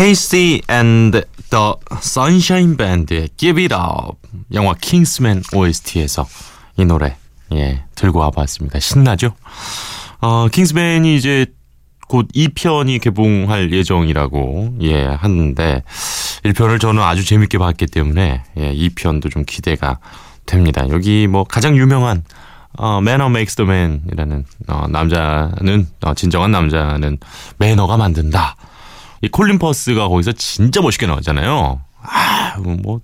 KC and the Sunshine Band의 Give It Up 영화 킹스맨 OST에서 이 노래 예 들고 와봤습니다. 신나죠? 어, 킹스맨이 이제 곧 2편이 개봉할 예정이라고 예 하는데 1편을 저는 아주 재밌게 봤기 때문에 예 2편도 좀 기대가 됩니다. 여기 뭐 가장 유명한 어, Manner Makes the Man이라는 어, 남자는 어, 진정한 남자는 매너가 만든다. 이 콜린 퍼스가 거기서 진짜 멋있게 나왔잖아요. 아, 뭐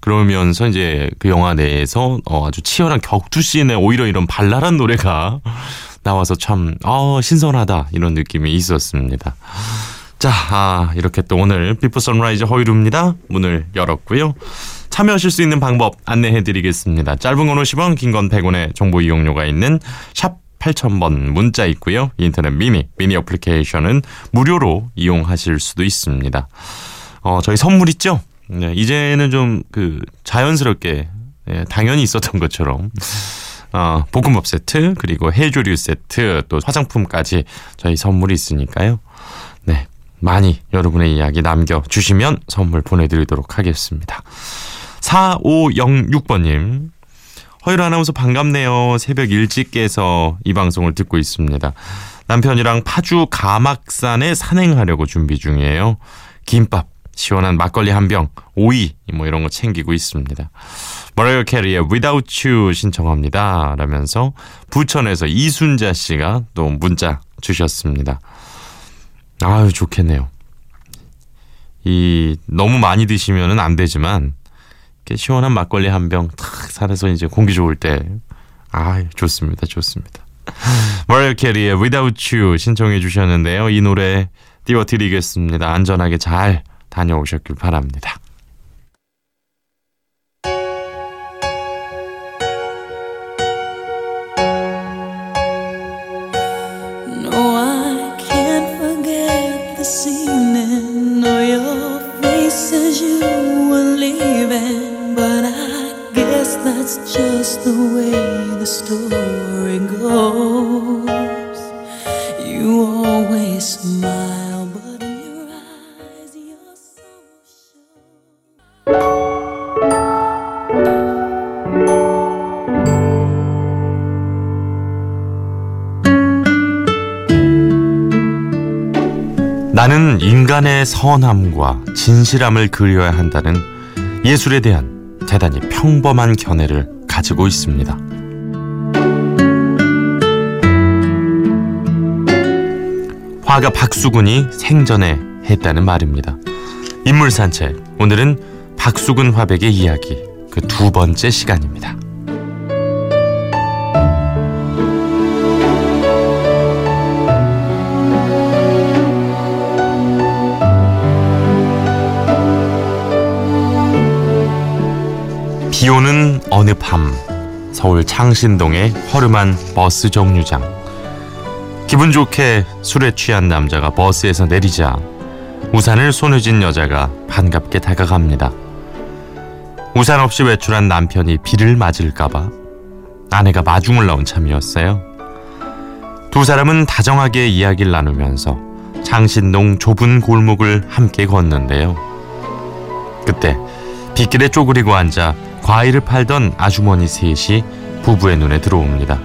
그러면서 이제 그 영화 내에서 어, 아주 치열한 격투 씬에 오히려 이런 발랄한 노래가 나와서 참 어, 신선하다 이런 느낌이 있었습니다. 자, 아, 이렇게 또 오늘 Before Sunrise 허일후입니다. 문을 열었고요. 참여하실 수 있는 방법 안내해 드리겠습니다. 짧은 건 50원, 긴 건 100원의 정보 이용료가 있는 샵 8000번 문자 있고요. 인터넷 미니, 미니 어플리케이션은 무료로 이용하실 수도 있습니다. 어, 저희 선물 있죠? 네, 이제는 좀 그 자연스럽게 예, 당연히 있었던 것처럼 어, 볶음밥 세트 그리고 해조류 세트 또 화장품까지 저희 선물이 있으니까요. 네. 많이 여러분의 이야기 남겨주시면 선물 보내드리도록 하겠습니다. 4506번님, 허일 아나운서 반갑네요. 새벽 일찍 깨서 이 방송을 듣고 있습니다. 남편이랑 파주 가막산에 산행하려고 준비 중이에요. 김밥, 시원한 막걸리 한 병, 오이 뭐 이런 거 챙기고 있습니다. 머라이어 캐리의 Without You 신청합니다. 라면서 부천에서 이순자 씨가 또 문자 주셨습니다. 아유 좋겠네요. 이 너무 많이 드시면은 안 되지만 이렇게 시원한 막걸리 한 병 탁 산에서 이제 공기 좋을 때 아, 좋습니다. 좋습니다. 머라이어 캐리의 Without You 신청해 주셨는데요. 이 노래 띄워드리겠습니다. 안전하게 잘 다녀오셨길 바랍니다. That's just the way the story goes. You always smile, but in your eyes, you're so sure. 나는 인간의 선함과 진실함을 그려야 한다는 예술에 대한 대단히 평범한 견해를 가지고 있습니다. 화가 박수근이 생전에 했다는 말입니다. 인물 산책 오늘은 박수근 화백의 이야기 그 두 번째 시간입니다. 비 오는 어느 밤 서울 창신동의 허름한 버스 정류장 기분 좋게 술에 취한 남자가 버스에서 내리자 우산을 손에 쥔 여자가 반갑게 다가갑니다. 우산 없이 외출한 남편이 비를 맞을까봐 아내가 마중을 나온 참이었어요. 두 사람은 다정하게 이야기를 나누면서 창신동 좁은 골목을 함께 걷는데요. 그때 빗길에 쪼그리고 앉아 과일을 팔던 아주머니 셋이 부부의 눈에 들어옵니다.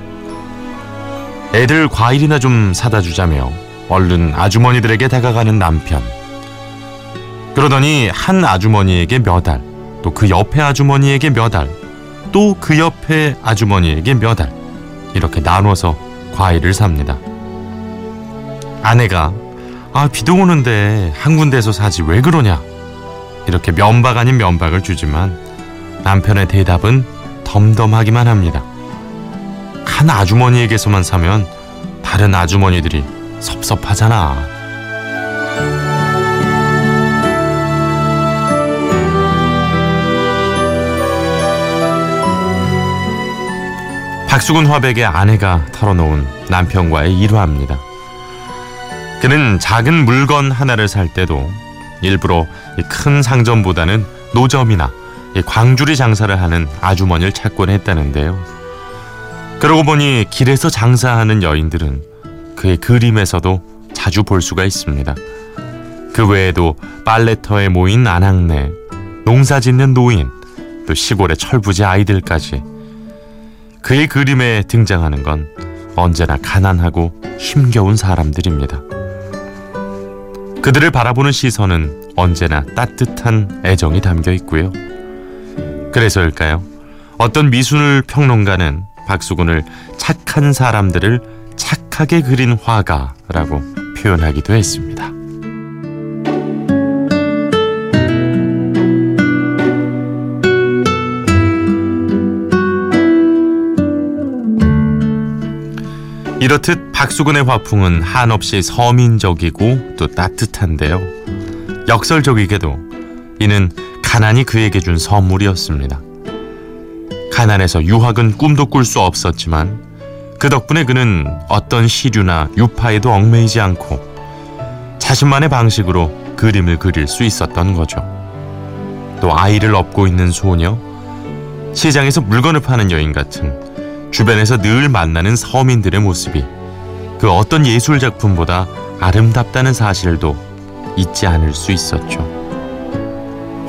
애들 과일이나 좀 사다 주자며 얼른 아주머니들에게 다가가는 남편. 그러더니 한 아주머니에게 몇 알, 또 그 옆에 아주머니에게 몇 알, 또 그 옆에 아주머니에게 몇 알, 이렇게 나눠서 과일을 삽니다. 아내가 아 비도 오는데 한 군데서 사지 왜 그러냐 이렇게 면박 아닌 면박을 주지만 남편의 대답은 덤덤하기만 합니다. 한 아주머니에게서만 사면 다른 아주머니들이 섭섭하잖아. 박수근 화백의 아내가 털어놓은 남편과의 일화입니다. 그는 작은 물건 하나를 살 때도 일부러 큰 상점보다는 노점이나 광주리 장사를 하는 아주머니를 찾곤 했다는데요. 그러고 보니 길에서 장사하는 여인들은 그의 그림에서도 자주 볼 수가 있습니다. 그 외에도 빨래터에 모인 아낙네, 농사 짓는 노인, 또 시골의 철부지 아이들까지 그의 그림에 등장하는 건 언제나 가난하고 힘겨운 사람들입니다. 그들을 바라보는 시선은 언제나 따뜻한 애정이 담겨 있고요. 그래서일까요? 어떤 미술 평론가는 박수근을 착한 사람들을 착하게 그린 화가라고 표현하기도 했습니다. 이렇듯 박수근의 화풍은 한없이 서민적이고 또 따뜻한데요. 역설적이게도 이는 가난이 그에게 준 선물이었습니다. 가난해서 유학은 꿈도 꿀 수 없었지만 그 덕분에 그는 어떤 시류나 유파에도 얽매이지 않고 자신만의 방식으로 그림을 그릴 수 있었던 거죠. 또 아이를 업고 있는 소녀, 시장에서 물건을 파는 여인 같은 주변에서 늘 만나는 서민들의 모습이 그 어떤 예술 작품보다 아름답다는 사실도 잊지 않을 수 있었죠.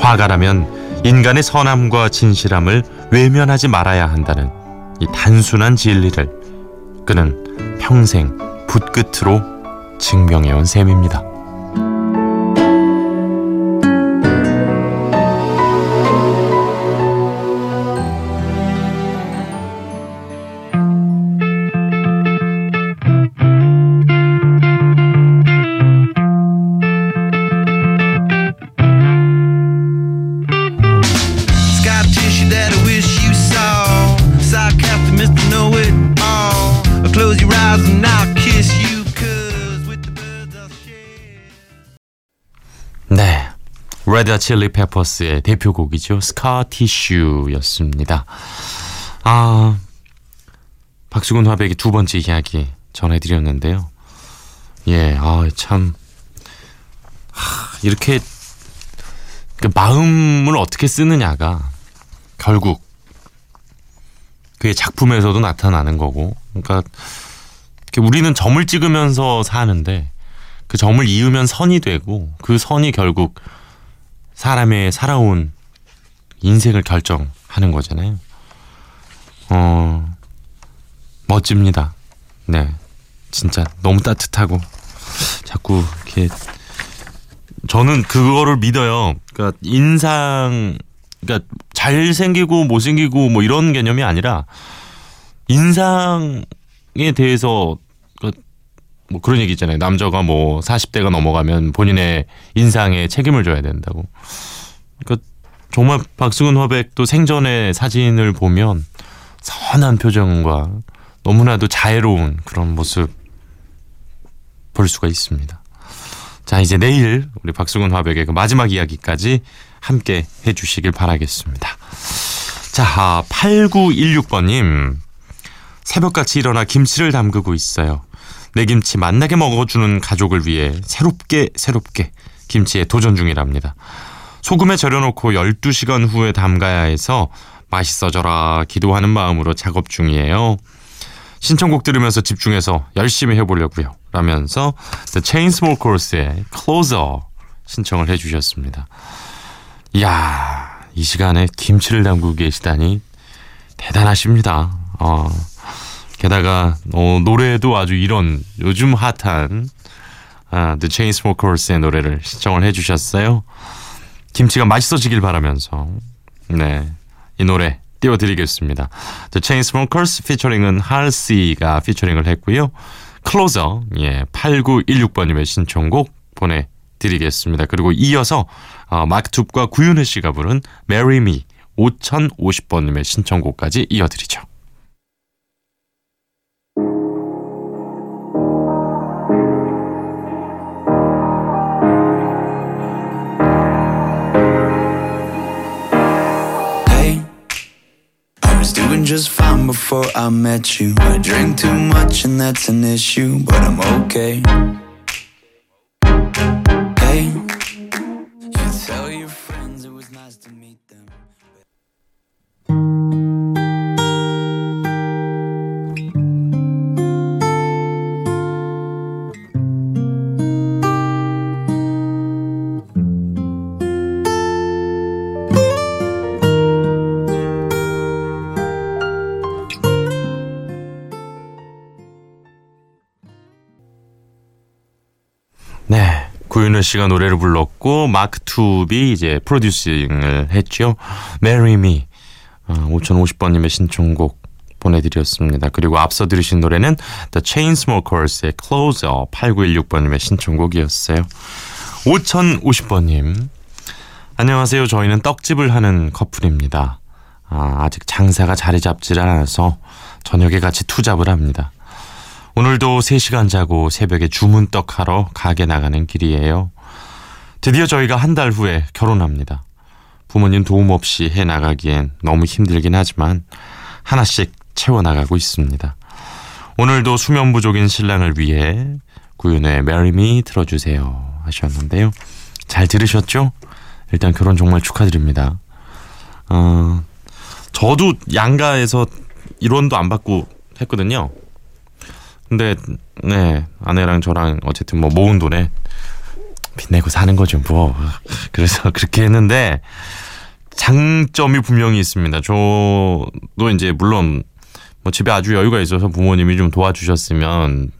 화가라면 인간의 선함과 진실함을 외면하지 말아야 한다는 이 단순한 진리를 그는 평생 붓끝으로 증명해온 셈입니다. 레드 칠리 페퍼스의 대표곡이죠. 스카티슈였습니다. 아, 박수근 화백의 두 번째 이야기 전해드렸는데요. 예, 아, 참, 하, 이렇게 그 마음을 어떻게 쓰느냐가 결국 그의 작품에서도 나타나는 거고, 그러니까 우리는 점을 찍으면서 사는데 그 점을 이으면 선이 되고 그 선이 결국 사람의 살아온 인생을 결정하는 거잖아요. 어, 멋집니다. 네. 진짜 너무 따뜻하고 자꾸 이렇게 저는 그거를 믿어요. 그러니까 인상 그러니까 잘생기고 못생기고 뭐 이런 개념이 아니라 인상에 대해서 뭐 그런 얘기 있잖아요. 남자가 뭐 40대가 넘어가면 본인의 인상에 책임을 져야 된다고. 그러니까 정말 박수근 화백도 생전의 사진을 보면 선한 표정과 너무나도 자애로운 그런 모습 볼 수가 있습니다. 자, 이제 내일 우리 박수근 화백의 그 마지막 이야기까지 함께 해 주시길 바라겠습니다. 자, 8916번님. 새벽같이 일어나 김치를 담그고 있어요. 내 김치 맛나게 먹어주는 가족을 위해 새롭게 새롭게 김치에 도전 중이랍니다. 소금에 절여놓고 12시간 후에 담가야 해서 맛있어져라 기도하는 마음으로 작업 중이에요. 신청곡 들으면서 집중해서 열심히 해보려고요. 라면서 The Chainsmokers의 Closer 신청을 해주셨습니다. 이야, 이 시간에 김치를 담그고 계시다니 대단하십니다. 어, 게다가 어, 노래도 아주 이런 요즘 핫한 아, The Chainsmokers의 노래를 신청을 해주셨어요. 김치가 맛있어지길 바라면서 네 이 노래 띄워드리겠습니다. The Chainsmokers 피처링은 할씨가 피처링을 했고요. Closer 예 8916번님의 신청곡 보내드리겠습니다. 그리고 이어서 어, 마크 툽과 구윤혜 씨가 부른 Marry Me 5050번님의 신청곡까지 이어드리죠. Just fine before I met you. I drink too much and that's an issue, but I'm okay. 씨가 노래를 불렀고 마크툽이 이제 프로듀싱을 했죠. Marry Me. 어, 5050번님의 신청곡 보내드렸습니다. 그리고 앞서 들으신 노래는 The Chainsmokers의 Closer 8916번님의 신청곡이었어요. 5050번님. 안녕하세요. 저희는 떡집을 하는 커플입니다. 아, 아직 장사가 자리 잡질 않아서 저녁에 같이 투잡을 합니다. 오늘도 3시간 자고 새벽에 주문떡 하러 가게 나가는 길이에요. 드디어 저희가 한 달 후에 결혼합니다. 부모님 도움 없이 해 나가기엔 너무 힘들긴 하지만 하나씩 채워나가고 있습니다. 오늘도 수면 부족인 신랑을 위해 구윤의 Me 들어주세요 하셨는데요. 잘 들으셨죠? 일단 결혼 정말 축하드립니다. 어, 저도 양가에서 일원도 안 받고 했거든요. 근데 네 아내랑 저랑 어쨌든 뭐 모은 돈에 빚내고 사는 거죠 뭐 그래서 그렇게 했는데 장점이 분명히 있습니다 저도 이제 물론 뭐 집에 아주 여유가 있어서 부모님이 좀 도와주셨으면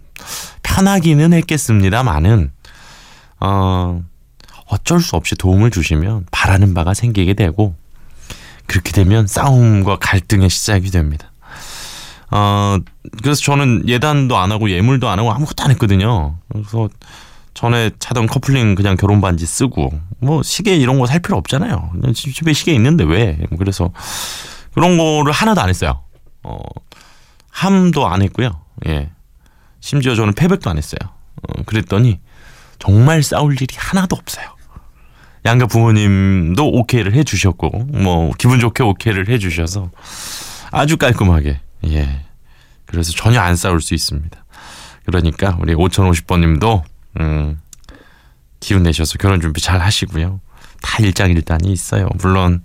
편하기는 했겠습니다만은 어 어쩔 수 없이 도움을 주시면 바라는 바가 생기게 되고 그렇게 되면 싸움과 갈등의 시작이 됩니다. 어, 그래서 저는 예단도 안 하고 예물도 안 하고 아무것도 안 했거든요. 그래서 전에 차던 커플링 그냥 결혼 반지 쓰고 뭐 시계 이런 거 살 필요 없잖아요. 집에 시계 있는데 왜? 뭐 그래서 그런 거를 하나도 안 했어요. 어, 함도 안 했고요. 예. 심지어 저는 패백도 안 했어요. 어, 그랬더니 정말 싸울 일이 하나도 없어요. 양가 부모님도 오케이를 해주셨고 뭐 기분 좋게 오케이를 해주셔서 아주 깔끔하게 예. 그래서 전혀 안 싸울 수 있습니다. 그러니까 우리 5050번님도 음, 기운 내셔서 결혼 준비 잘 하시고요. 다 일장일단이 있어요. 물론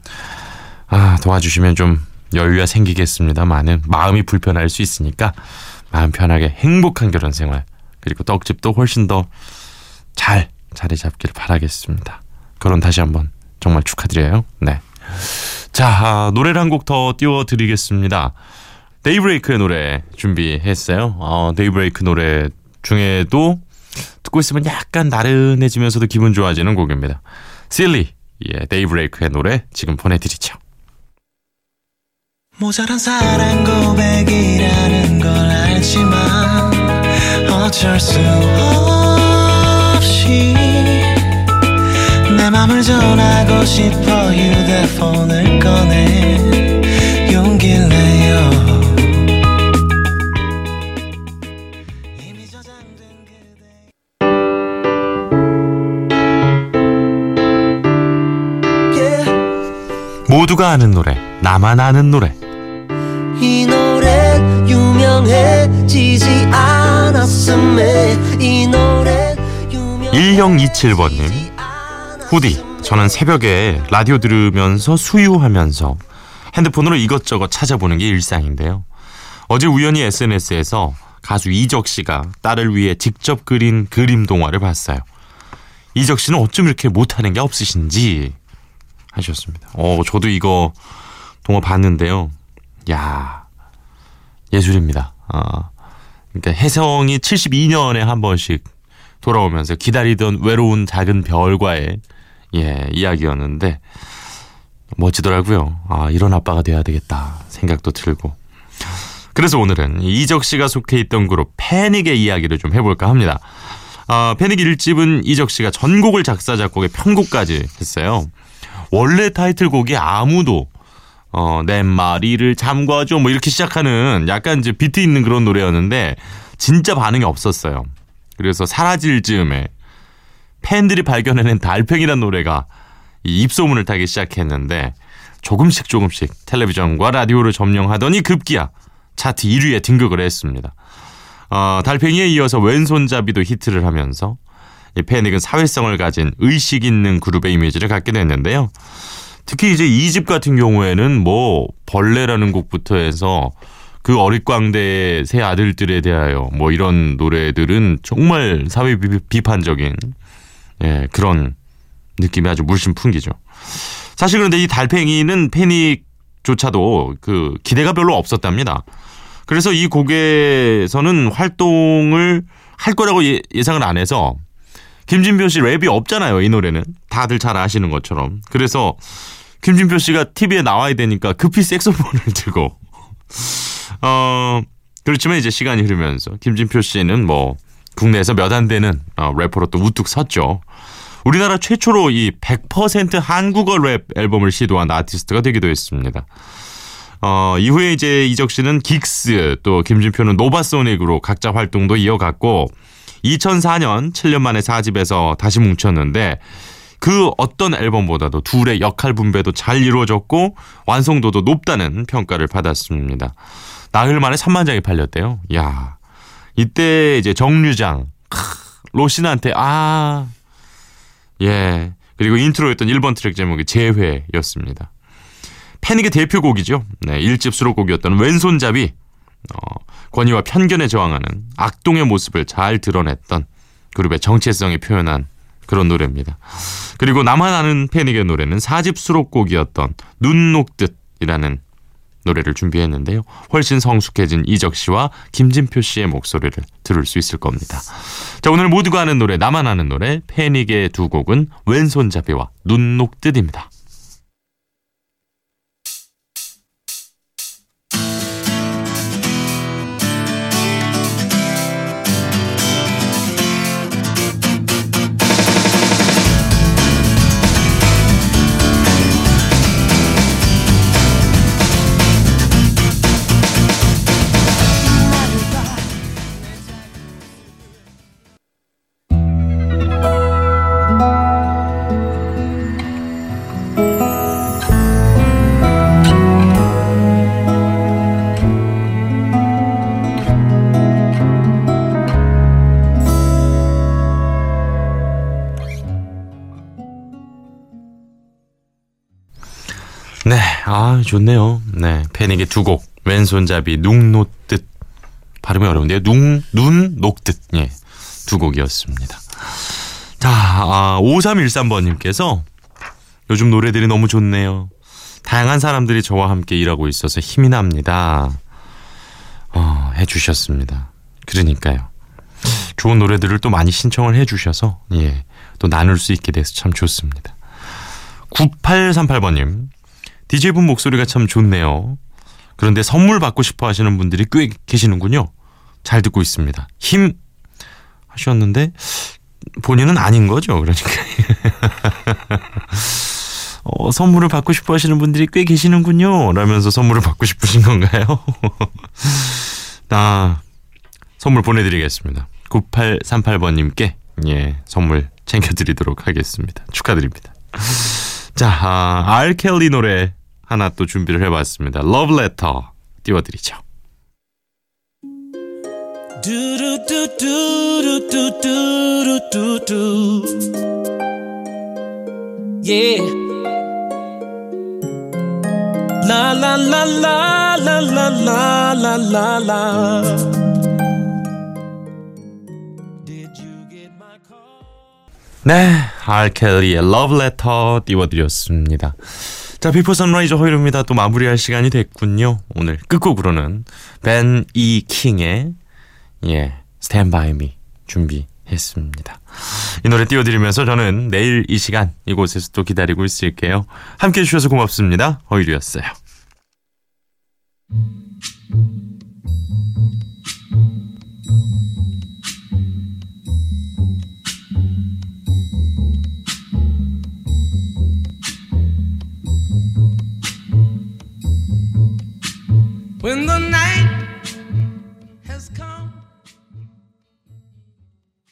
아, 도와주시면 좀 여유가 생기겠습니다만은 마음이 불편할 수 있으니까 마음 편하게 행복한 결혼 생활 그리고 떡집도 훨씬 더 잘 자리 잡기를 바라겠습니다. 결혼 다시 한번 정말 축하드려요. 네. 자, 아, 노래를 한 곡 더 띄워드리겠습니다. 데이브레이크의 노래 준비했어요. 어, 데이브레이크 노래 중에도 듣고 있으면 약간 나른해지면서도 기분 좋아지는 곡입니다. Silly, 예, 데이브레이크의 노래 지금 보내드리죠. 모자란 사랑 고백이라는 걸 알지만 어쩔 수 없이 내 맘을 전하고 싶어 휴대폰을 꺼내 나만 아는 노래. 이 노래 유명해지지 않았음에 이 노래 1027번님. 후디, 저는 새벽에 라디오 들으면서 수유하면서 핸드폰으로 이것저것 찾아보는 게 일상인데요. 어제 우연히 SNS에서 가수 이적 씨가 딸을 위해 직접 그린 그림 동화를 봤어요. 이적 씨는 어쩜 이렇게 못하는 게 없으신지 하셨습니다. 어, 저도 이거 동화 봤는데요. 야 예술입니다. 아, 그러니까 혜성이 72년에 한 번씩 돌아오면서 기다리던 외로운 작은 별과의 예, 이야기였는데 멋지더라고요. 아, 이런 아빠가 돼야 되겠다 생각도 들고. 그래서 오늘은 이적 씨가 속해 있던 그룹 패닉의 이야기를 좀 해볼까 합니다. 아, 패닉 1집은 이적 씨가 전곡을 작사 작곡에 편곡까지 했어요. 원래 타이틀곡이 아무도 어, 내 마리를 잠궈줘 뭐 이렇게 시작하는 약간 이제 비트 있는 그런 노래였는데 진짜 반응이 없었어요. 그래서 사라질 즈음에 팬들이 발견해낸 달팽이란 노래가 이 입소문을 타기 시작했는데 조금씩 조금씩 텔레비전과 라디오를 점령하더니 급기야 차트 1위에 등극을 했습니다. 어, 달팽이에 이어서 왼손잡이도 히트를 하면서 이 패닉은 사회성을 가진 의식 있는 그룹의 이미지를 갖게 됐는데요. 특히 이제 이 집 같은 경우에는 뭐 벌레라는 곡부터 해서 그 어릿광대의 새 아들들에 대하여 뭐 이런 노래들은 정말 사회 비판적인 예, 그런 느낌이 아주 물씬 풍기죠. 사실 그런데 이 달팽이는 패닉조차도 그 기대가 별로 없었답니다. 그래서 이 곡에서는 활동을 할 거라고 예, 예상을 안 해서 김진표 씨 랩이 없잖아요. 이 노래는 다들 잘 아시는 것처럼. 그래서 김진표 씨가 TV에 나와야 되니까 급히 색소폰을 들고 어 그렇지만 이제 시간이 흐르면서 김진표 씨는 뭐 국내에서 몇 안 되는 어, 래퍼로 또 우뚝 섰죠. 우리나라 최초로 이 100% 한국어 랩 앨범을 시도한 아티스트가 되기도 했습니다. 어, 이후에 이제 이적 씨는 긱스 또 김진표는 노바소닉으로 각자 활동도 이어갔고 2004년 7년 만에 4집에서 다시 뭉쳤는데 그 어떤 앨범보다도 둘의 역할 분배도 잘 이루어졌고 완성도도 높다는 평가를 받았습니다. 나흘 만에 3만 장이 팔렸대요. 야 이때 이제 정류장 로신한테 아 예. 그리고 인트로였던 1번 트랙 제목이 재회였습니다. 패닉의 대표곡이죠. 네, 1집 수록곡이었던 왼손잡이 어, 권위와 편견에 저항하는 악동의 모습을 잘 드러냈던 그룹의 정체성이 표현한 그런 노래입니다. 그리고 나만 아는 패닉의 노래는 4집 수록곡이었던 눈 녹듯이라는 노래를 준비했는데요. 훨씬 성숙해진 이적 씨와 김진표 씨의 목소리를 들을 수 있을 겁니다. 자, 오늘 모두가 아는 노래, 나만 아는 노래, 패닉의 두 곡은 왼손잡이와 눈 녹듯입니다. 좋네요. 네, 패닉의 두 곡, 왼손잡이, 눅놓듯 발음이 어려운데요. 눅, 눈, 녹듯, 예, 두 곡이었습니다. 자, 아, 5313번님께서 요즘 노래들이 너무 좋네요. 다양한 사람들이 저와 함께 일하고 있어서 힘이 납니다. 어, 해주셨습니다. 그러니까요. 좋은 노래들을 또 많이 신청을 해주셔서, 예, 또 나눌 수 있게 돼서 참 좋습니다. 9838번님, DJ분 목소리가 참 좋네요. 그런데 선물 받고 싶어 하시는 분들이 꽤 계시는군요. 잘 듣고 있습니다. 힘 하셨는데 본인은 아닌 거죠. 그러니까. 어, 선물을 받고 싶어 하시는 분들이 꽤 계시는군요. 라면서 선물을 받고 싶으신 건가요? 나 선물 보내드리겠습니다. 9838번님께 예, 선물 챙겨드리도록 하겠습니다. 축하드립니다. 자, 아, 알켈리 노래 하나 또 준비를 해봤습니다. Love Letter 띄워드리죠. Yeah. La la la la la la la la la la. 네, 알켈리의 Love Letter 띄워드렸습니다. 자, 비포 선라이즈 허일후입니다. 또 마무리할 시간이 됐군요. 오늘 끝곡으로는 벤 이 킹의 예, Stand By Me 준비했습니다. 이 노래 띄워드리면서 저는 내일 이 시간 이곳에서 또 기다리고 있을게요. 함께 해주셔서 고맙습니다. 허일후였어요.